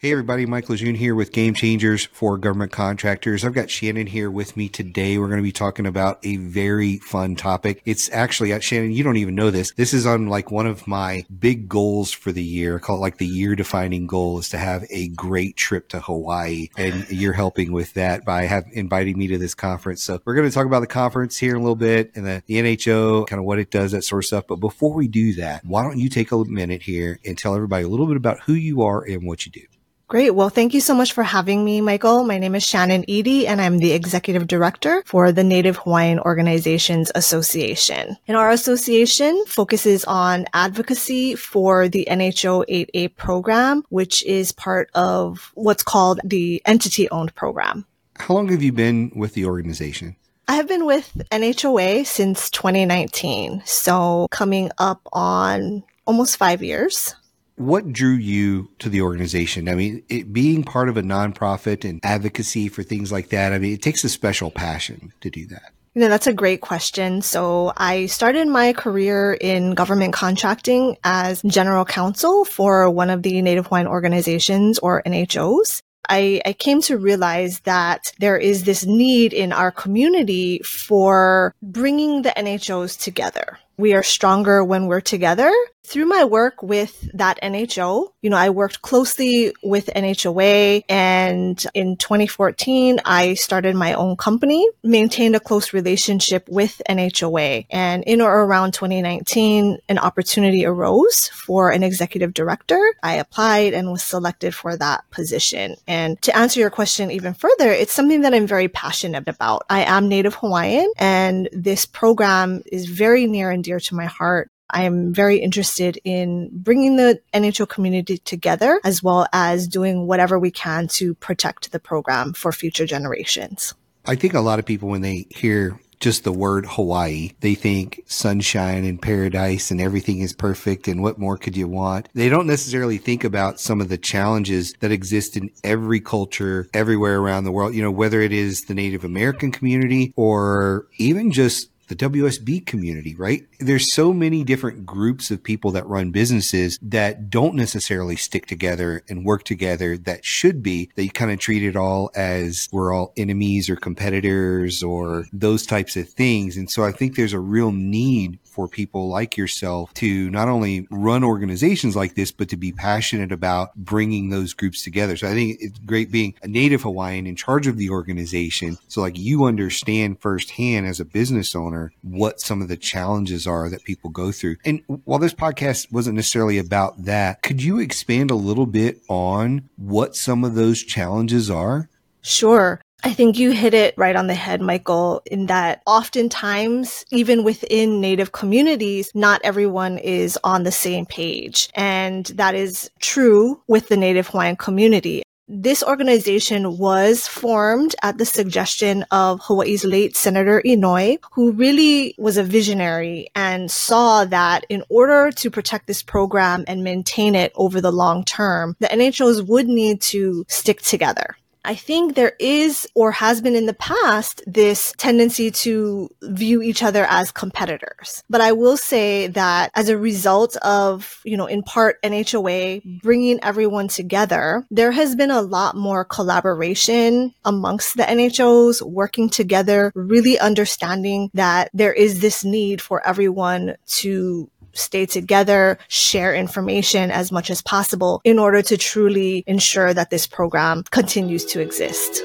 Hey everybody, Mike Lejeune here with Game Changers for Government Contractors. I've got Shannon here with me today. We're going to be talking about a very fun topic. It's actually, uh, Shannon, you don't even know this. This is on like one of my big goals for the year. I call it like the year defining goal is to have a great trip to Hawaii. And you're helping with that by have inviting me to this conference. So we're going to talk about the conference here in a little bit and the, the NHO, kind of what it does, that sort of stuff. But before we do that, why don't you take a minute here and tell everybody a little bit about who you are and what you do? Great. Well, thank you so much for having me, Michael. My name is Shannon Edie, and I'm the executive director for the Native Hawaiian Organizations Association. And our association focuses on advocacy for the NHO 8A program, which is part of what's called the entity owned program. How long have you been with the organization? I have been with NHOA since 2019. So coming up on almost five years what drew you to the organization? I mean, it, being part of a nonprofit and advocacy for things like that, I mean, it takes a special passion to do that. You know, that's a great question. So I started my career in government contracting as general counsel for one of the Native Hawaiian organizations or NHOs. I, I, came to realize that there is this need in our community for bringing the NHOs together. We are stronger when we're together through my work with that NHO, you know, I worked closely with NHOA and in 2014, I started my own company, maintained a close relationship with NHOA. And in or around 2019, an opportunity arose for an executive director. I applied and was selected for that position. And to answer your question even further, it's something that I'm very passionate about. I am Native Hawaiian and this program is very near and dear to my heart. I am very interested in bringing the NHO community together as well as doing whatever we can to protect the program for future generations. I think a lot of people, when they hear just the word Hawaii. They think sunshine and paradise and everything is perfect and what more could you want? They don't necessarily think about some of the challenges that exist in every culture everywhere around the world, you know, whether it is the Native American community or even just the WSB community, right? There's so many different groups of people that run businesses that don't necessarily stick together and work together that should be, that you kind of treat it all as we're all enemies or competitors or those types of things. And so I think there's a real need for people like yourself to not only run organizations like this, but to be passionate about bringing those groups together. So I think it's great being a native Hawaiian in charge of the organization. So like you understand firsthand as a business owner what some of the challenges are that people go through. And while this podcast wasn't necessarily about that, could you expand a little bit on what some of those challenges are? Sure. I think you hit it right on the head, Michael, in that oftentimes, even within Native communities, not everyone is on the same page. And that is true with the Native Hawaiian community. This organization was formed at the suggestion of Hawaii's late Senator Inouye, who really was a visionary and saw that in order to protect this program and maintain it over the long term, the NHOs would need to stick together. I think there is or has been in the past this tendency to view each other as competitors. But I will say that as a result of, you know, in part NHOA bringing everyone together, there has been a lot more collaboration amongst the NHOs working together, really understanding that there is this need for everyone to stay together, share information as much as possible in order to truly ensure that this program continues to exist.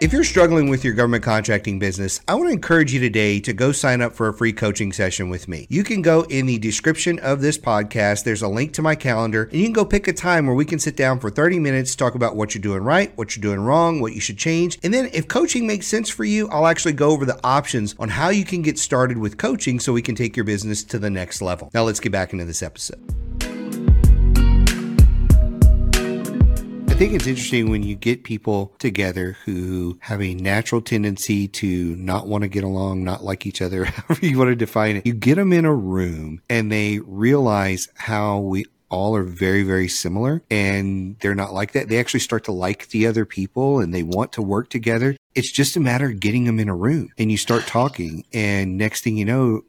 If you're struggling with your government contracting business, I want to encourage you today to go sign up for a free coaching session with me. You can go in the description of this podcast. There's a link to my calendar, and you can go pick a time where we can sit down for 30 minutes, talk about what you're doing right, what you're doing wrong, what you should change. And then if coaching makes sense for you, I'll actually go over the options on how you can get started with coaching so we can take your business to the next level. Now let's get back into this episode. Think it's interesting when you get people together who have a natural tendency to not want to get along, not like each other, however you want to define it. You get them in a room and they realize how we all are very, very similar and they're not like that. They actually start to like the other people and they want to work together. It's just a matter of getting them in a room and you start talking. And next thing you know,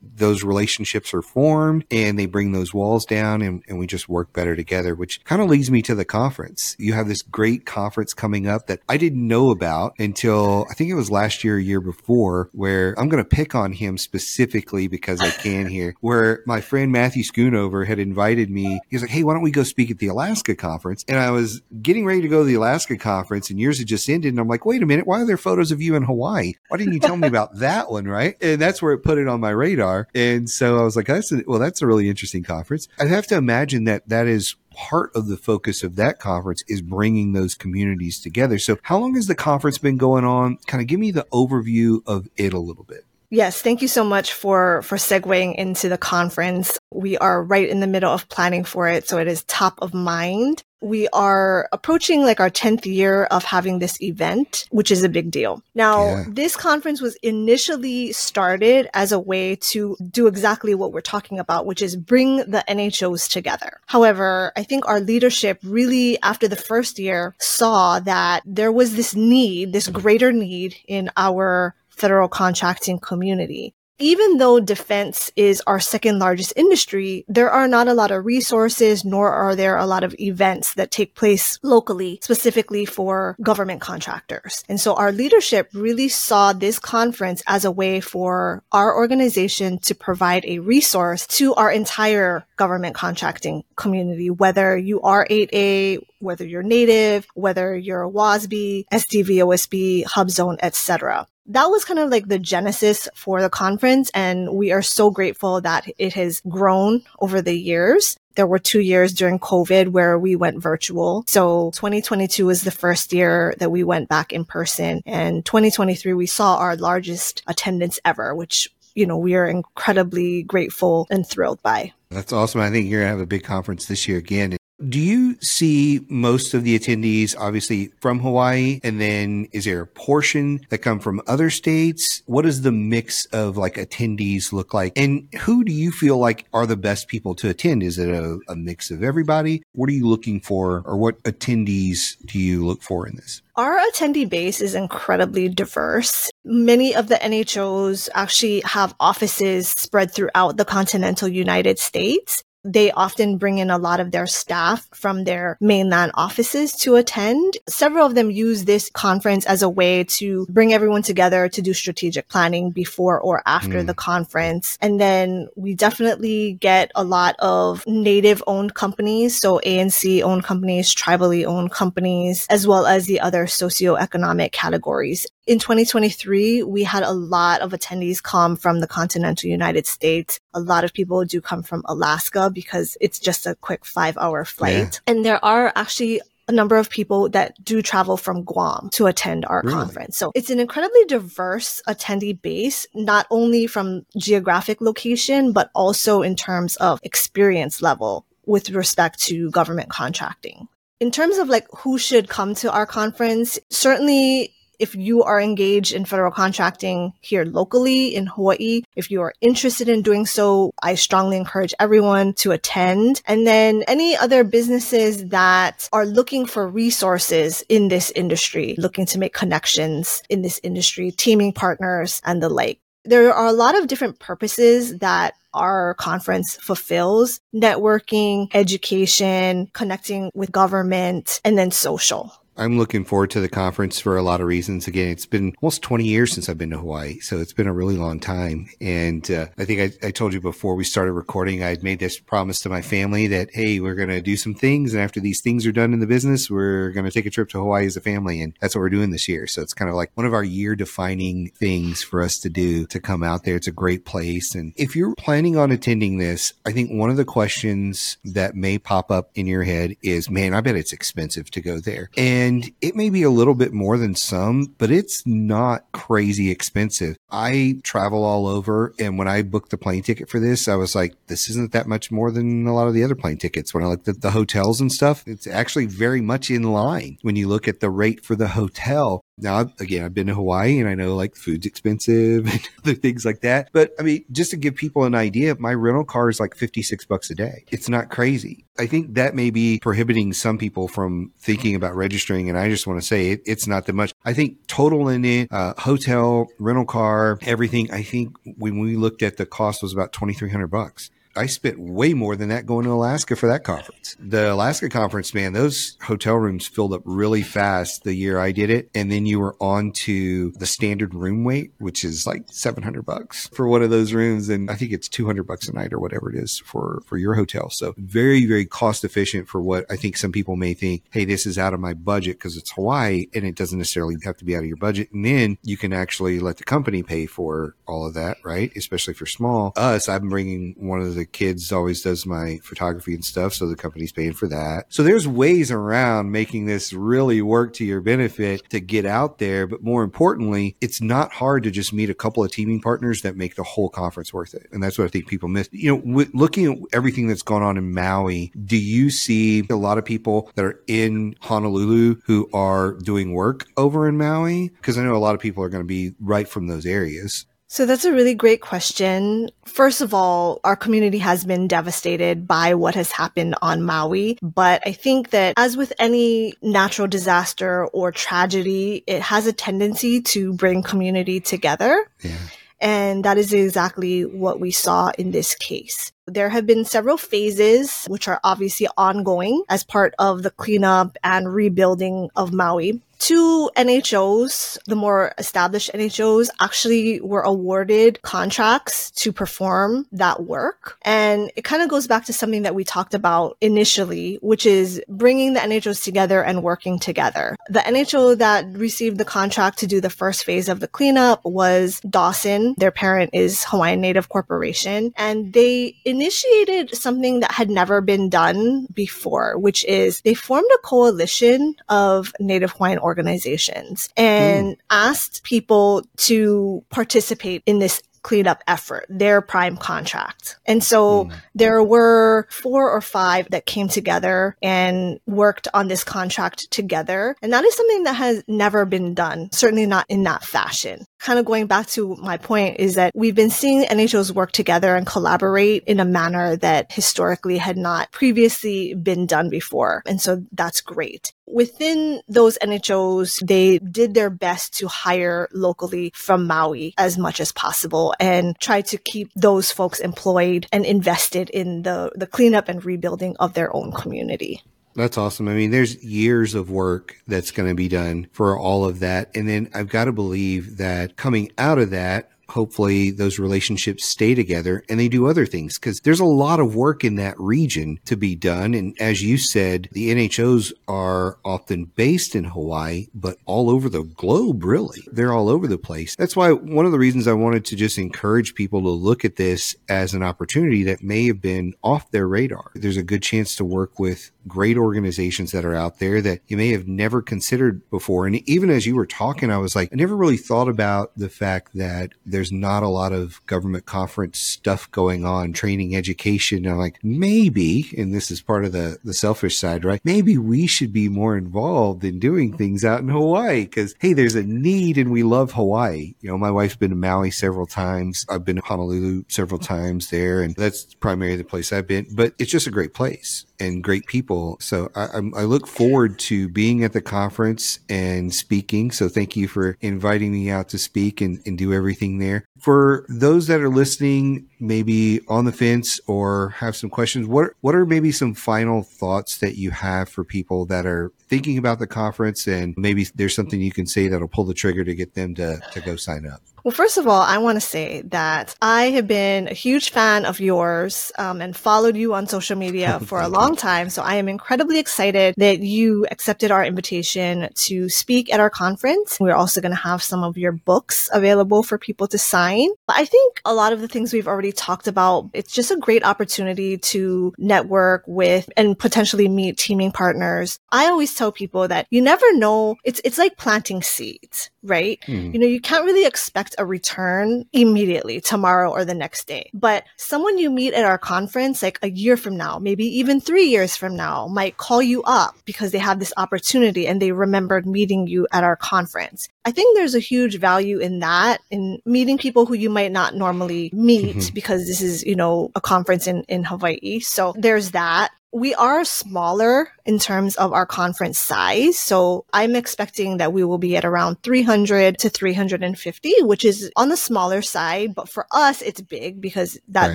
those relationships are formed and they bring those walls down and, and we just work better together, which kind of leads me to the conference. You have this great conference coming up that I didn't know about until I think it was last year, a year before, where I'm going to pick on him specifically because I can here, where my friend Matthew Schoonover had invited me. He was like, Hey, why don't we go speak at the Alaska conference? And I was getting ready to go to the Alaska conference and yours had just ended. And I'm like, wait a minute, why are there photos of you in Hawaii? Why didn't you tell me about that one? Right. And that's where it put it on my radar. And so I was like, that's a, well, that's a really interesting conference. I'd have to imagine that that is part of the focus of that conference is bringing those communities together. So, how long has the conference been going on? Kind of give me the overview of it a little bit. Yes, thank you so much for for segueing into the conference. We are right in the middle of planning for it, so it is top of mind. We are approaching like our 10th year of having this event, which is a big deal. Now, yeah. this conference was initially started as a way to do exactly what we're talking about, which is bring the NHOs together. However, I think our leadership really, after the first year, saw that there was this need, this greater need in our federal contracting community. Even though defense is our second largest industry, there are not a lot of resources, nor are there a lot of events that take place locally, specifically for government contractors. And so our leadership really saw this conference as a way for our organization to provide a resource to our entire government contracting community, whether you are 8A, whether you're native, whether you're a WOSB, SDV, OSB, HubZone, etc that was kind of like the genesis for the conference. And we are so grateful that it has grown over the years. There were two years during COVID where we went virtual. So 2022 was the first year that we went back in person. And 2023, we saw our largest attendance ever, which, you know, we are incredibly grateful and thrilled by. That's awesome. I think you're going to have a big conference this year again. Do you see most of the attendees obviously from Hawaii? And then is there a portion that come from other states? What does the mix of like attendees look like? And who do you feel like are the best people to attend? Is it a, a mix of everybody? What are you looking for or what attendees do you look for in this? Our attendee base is incredibly diverse. Many of the NHOs actually have offices spread throughout the continental United States they often bring in a lot of their staff from their mainland offices to attend. Several of them use this conference as a way to bring everyone together to do strategic planning before or after mm. the conference. And then we definitely get a lot of native owned companies. So ANC owned companies, tribally owned companies, as well as the other socioeconomic categories. In 2023, we had a lot of attendees come from the continental United States. A lot of people do come from Alaska because it's just a quick five hour flight. Yeah. And there are actually a number of people that do travel from Guam to attend our really? conference. So it's an incredibly diverse attendee base, not only from geographic location, but also in terms of experience level with respect to government contracting. In terms of like who should come to our conference, certainly if you are engaged in federal contracting here locally in Hawaii, if you are interested in doing so, I strongly encourage everyone to attend. And then any other businesses that are looking for resources in this industry, looking to make connections in this industry, teaming partners and the like. There are a lot of different purposes that our conference fulfills networking, education, connecting with government, and then social. I'm looking forward to the conference for a lot of reasons. Again, it's been almost 20 years since I've been to Hawaii, so it's been a really long time. And uh, I think I, I, told you before we started recording, I had made this promise to my family that, hey, we're going to do some things. And after these things are done in the business, we're going to take a trip to Hawaii as a family. And that's what we're doing this year. So it's kind of like one of our year defining things for us to do to come out there. It's a great place. And if you're planning on attending this, I think one of the questions that may pop up in your head is, man, I bet it's expensive to go there. And and it may be a little bit more than some, but it's not crazy expensive. I travel all over. And when I booked the plane ticket for this, I was like, this isn't that much more than a lot of the other plane tickets. When I looked at the hotels and stuff, it's actually very much in line when you look at the rate for the hotel. Now, again, I've been to Hawaii and I know like food's expensive and other things like that. But I mean, just to give people an idea, my rental car is like 56 bucks a day. It's not crazy. I think that may be prohibiting some people from thinking about registering. And I just want to say it, it's not that much. I think total in it, uh, hotel, rental car, everything. I think when we looked at the cost was about 2,300 bucks. I spent way more than that going to Alaska for that conference. The Alaska conference, man, those hotel rooms filled up really fast the year I did it. And then you were on to the standard room weight, which is like 700 bucks for one of those rooms. And I think it's 200 bucks a night or whatever it is for, for your hotel. So very, very cost efficient for what I think some people may think, Hey, this is out of my budget because it's Hawaii and it doesn't necessarily have to be out of your budget. And then you can actually let the company pay for all of that, right? Especially if you're small. Us, I'm bringing one of the the kids always does my photography and stuff. So the company's paying for that. So there's ways around making this really work to your benefit to get out there. But more importantly, it's not hard to just meet a couple of teaming partners that make the whole conference worth it. And that's what I think people miss. You know, looking at everything that's gone on in Maui, do you see a lot of people that are in Honolulu who are doing work over in Maui? Because I know a lot of people are going to be right from those areas. So that's a really great question. First of all, our community has been devastated by what has happened on Maui. But I think that as with any natural disaster or tragedy, it has a tendency to bring community together. Yeah. And that is exactly what we saw in this case. There have been several phases, which are obviously ongoing as part of the cleanup and rebuilding of Maui two NHOs, the more established NHOs, actually were awarded contracts to perform that work. And it kind of goes back to something that we talked about initially, which is bringing the NHOs together and working together. The NHO that received the contract to do the first phase of the cleanup was Dawson. Their parent is Hawaiian Native Corporation. And they initiated something that had never been done before, which is they formed a coalition of Native Hawaiian organizations organizations and mm. asked people to participate in this cleanup effort, their prime contract. And so mm. there were four or five that came together and worked on this contract together. And that is something that has never been done, certainly not in that fashion. Kind of going back to my point is that we've been seeing NHOs work together and collaborate in a manner that historically had not previously been done before. And so that's great. Within those NHOs, they did their best to hire locally from Maui as much as possible and try to keep those folks employed and invested in the, the cleanup and rebuilding of their own community. That's awesome. I mean, there's years of work that's going to be done for all of that. And then I've got to believe that coming out of that, hopefully those relationships stay together and they do other things because there's a lot of work in that region to be done. And as you said, the NHOs are often based in Hawaii, but all over the globe, really. They're all over the place. That's why one of the reasons I wanted to just encourage people to look at this as an opportunity that may have been off their radar. There's a good chance to work with great organizations that are out there that you may have never considered before. And even as you were talking, I was like, I never really thought about the fact that there's not a lot of government conference stuff going on, training, education. I'm like, maybe, and this is part of the, the selfish side, right? Maybe we should be more involved in doing things out in Hawaii because, hey, there's a need and we love Hawaii. You know, my wife's been to Maui several times. I've been to Honolulu several times there, and that's primarily the place I've been, but it's just a great place and great people. So I, I, look forward to being at the conference and speaking. So thank you for inviting me out to speak and, and do everything there. For those that are listening, maybe on the fence or have some questions, what what are maybe some final thoughts that you have for people that are thinking about the conference and maybe there's something you can say that'll pull the trigger to get them to, to go sign up? Well, first of all, I want to say that I have been a huge fan of yours um, and followed you on social media for a long time. So I am incredibly excited that you accepted our invitation to speak at our conference. We're also going to have some of your books available for people to sign. I think a lot of the things we've already talked about, it's just a great opportunity to network with and potentially meet teaming partners. I always tell people that you never know. It's, it's like planting seeds, right? Hmm. You know, you can't really expect expect a return immediately, tomorrow or the next day. But someone you meet at our conference, like a year from now, maybe even three years from now, might call you up because they have this opportunity and they remembered meeting you at our conference. I think there's a huge value in that, in meeting people who you might not normally meet mm-hmm. because this is, you know, a conference in, in Hawaii. So there's that we are smaller in terms of our conference size. So I'm expecting that we will be at around 300 to 350, which is on the smaller side. But for us, it's big because that, right.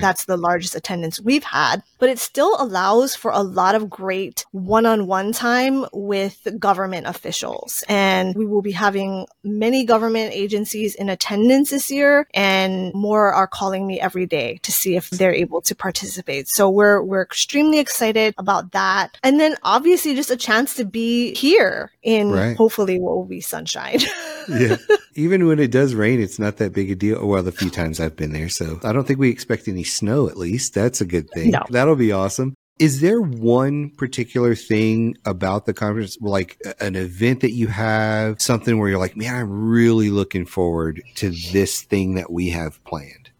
that's the largest attendance we've had. But it still allows for a lot of great one-on-one time with government officials. And we will be having many government agencies in attendance this year and more are calling me every day to see if they're able to participate. So we're, we're extremely excited excited about that. And then obviously just a chance to be here in right. hopefully what will be sunshine. yeah. Even when it does rain, it's not that big a deal. Well, the few times I've been there. So I don't think we expect any snow at least. That's a good thing. No. That'll be awesome. Is there one particular thing about the conference, like an event that you have, something where you're like, man, I'm really looking forward to this thing that we have planned?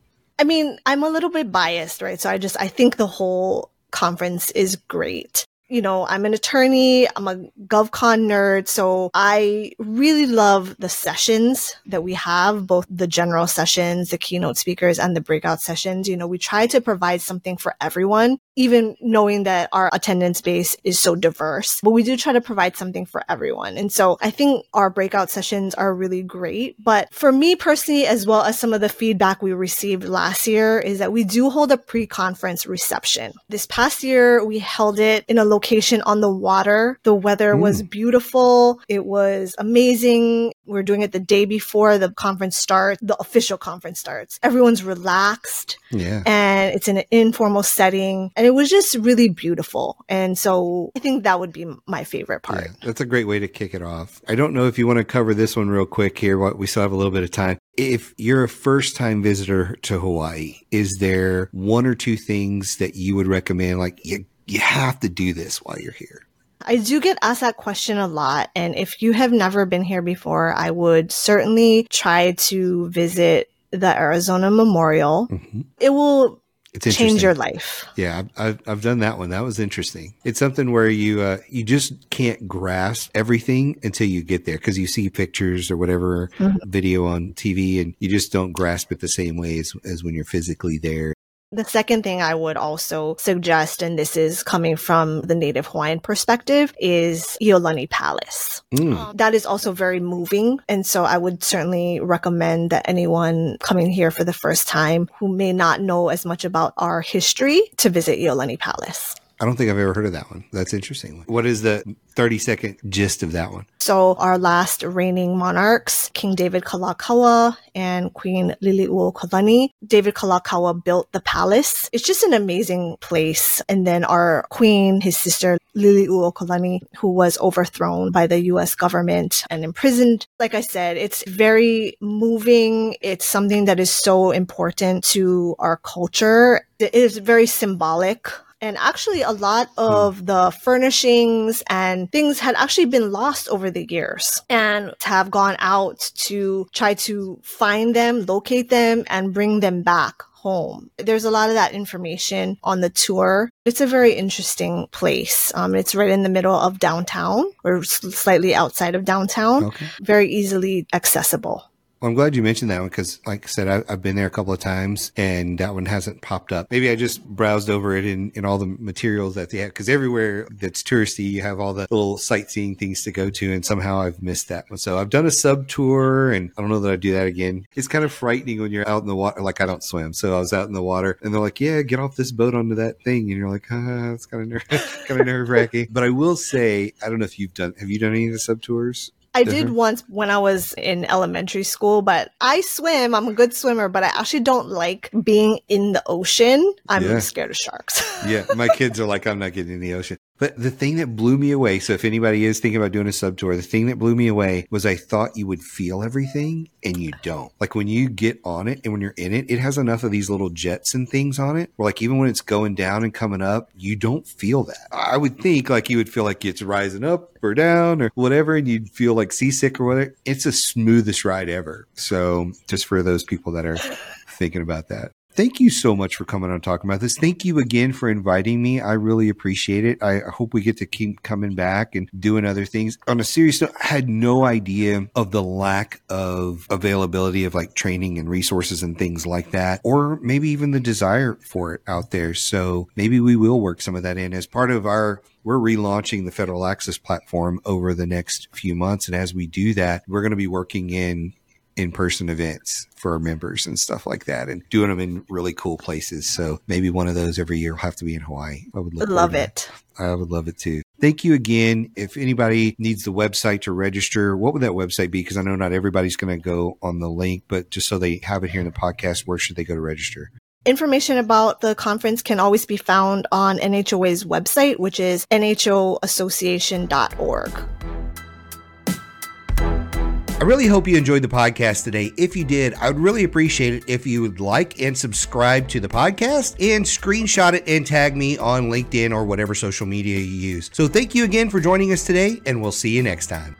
I mean, I'm a little bit biased, right? So I just, I think the whole conference is great you know, I'm an attorney, I'm a GovCon nerd, so I really love the sessions that we have, both the general sessions, the keynote speakers, and the breakout sessions. You know, we try to provide something for everyone even knowing that our attendance base is so diverse, but we do try to provide something for everyone. And so I think our breakout sessions are really great. But for me personally, as well as some of the feedback we received last year is that we do hold a pre-conference reception. This past year, we held it in a location on the water. The weather mm. was beautiful. It was amazing. We're doing it the day before the conference starts, the official conference starts. Everyone's relaxed. Yeah. And it's in an informal setting. And it was just really beautiful. And so I think that would be my favorite part. Yeah, that's a great way to kick it off. I don't know if you want to cover this one real quick here. We still have a little bit of time. If you're a first time visitor to Hawaii, is there one or two things that you would recommend? Like, you, you have to do this while you're here. I do get asked that question a lot. And if you have never been here before, I would certainly try to visit the Arizona Memorial. Mm-hmm. It will it's change your life. Yeah, I've, I've done that one. That was interesting. It's something where you uh, you just can't grasp everything until you get there because you see pictures or whatever mm-hmm. video on TV and you just don't grasp it the same way as, as when you're physically there. The second thing I would also suggest, and this is coming from the Native Hawaiian perspective, is Iolani Palace. Mm. That is also very moving. And so I would certainly recommend that anyone coming here for the first time who may not know as much about our history to visit Iolani Palace. I don't think I've ever heard of that one. That's interesting. What is the 30 second gist of that one? So our last reigning monarchs, King David Kalakaua and Queen Liliuokalani. David Kalakaua built the palace. It's just an amazing place. And then our queen, his sister Liliuokalani, who was overthrown by the US government and imprisoned. Like I said, it's very moving. It's something that is so important to our culture. It is very symbolic and actually, a lot hmm. of the furnishings and things had actually been lost over the years and have gone out to try to find them, locate them, and bring them back home. There's a lot of that information on the tour. It's a very interesting place. Um, it's right in the middle of downtown or slightly outside of downtown, okay. very easily accessible. Well, I'm glad you mentioned that one because, like I said, I, have been there a couple of times and that one hasn't popped up. Maybe I just browsed over it in, in all the materials that they have because everywhere that's touristy, you have all the little sightseeing things to go to. And somehow I've missed that one. So I've done a sub tour and I don't know that I'd do that again. It's kind of frightening when you're out in the water. Like I don't swim. So I was out in the water and they're like, yeah, get off this boat onto that thing. And you're like, ah, it's kind of nerve, kind of nerve wracking. But I will say, I don't know if you've done, have you done any of the sub tours? I did mm-hmm. once when I was in elementary school, but I swim. I'm a good swimmer, but I actually don't like being in the ocean. I'm yeah. scared of sharks. yeah, my kids are like, I'm not getting in the ocean. But the thing that blew me away, so if anybody is thinking about doing a sub tour, the thing that blew me away was I thought you would feel everything and you don't. Like when you get on it and when you're in it, it has enough of these little jets and things on it where like even when it's going down and coming up, you don't feel that. I would think like you would feel like it's rising up or down or whatever and you'd feel like seasick or whatever. It's the smoothest ride ever. So just for those people that are thinking about that thank you so much for coming on talking about this. Thank you again for inviting me. I really appreciate it. I hope we get to keep coming back and doing other things. On a serious note, I had no idea of the lack of availability of like training and resources and things like that, or maybe even the desire for it out there. So maybe we will work some of that in as part of our we're relaunching the federal access platform over the next few months. And as we do that, we're going to be working in in person events for our members and stuff like that and doing them in really cool places. So maybe one of those every year will have to be in Hawaii. I would love, love it. I would love it too. Thank you again. If anybody needs the website to register, what would that website be? Because I know not everybody's going to go on the link, but just so they have it here in the podcast, where should they go to register? Information about the conference can always be found on NHOA's website, which is nhoassociation.org. I really hope you enjoyed the podcast today. If you did, I would really appreciate it if you would like and subscribe to the podcast and screenshot it and tag me on LinkedIn or whatever social media you use. So thank you again for joining us today, and we'll see you next time.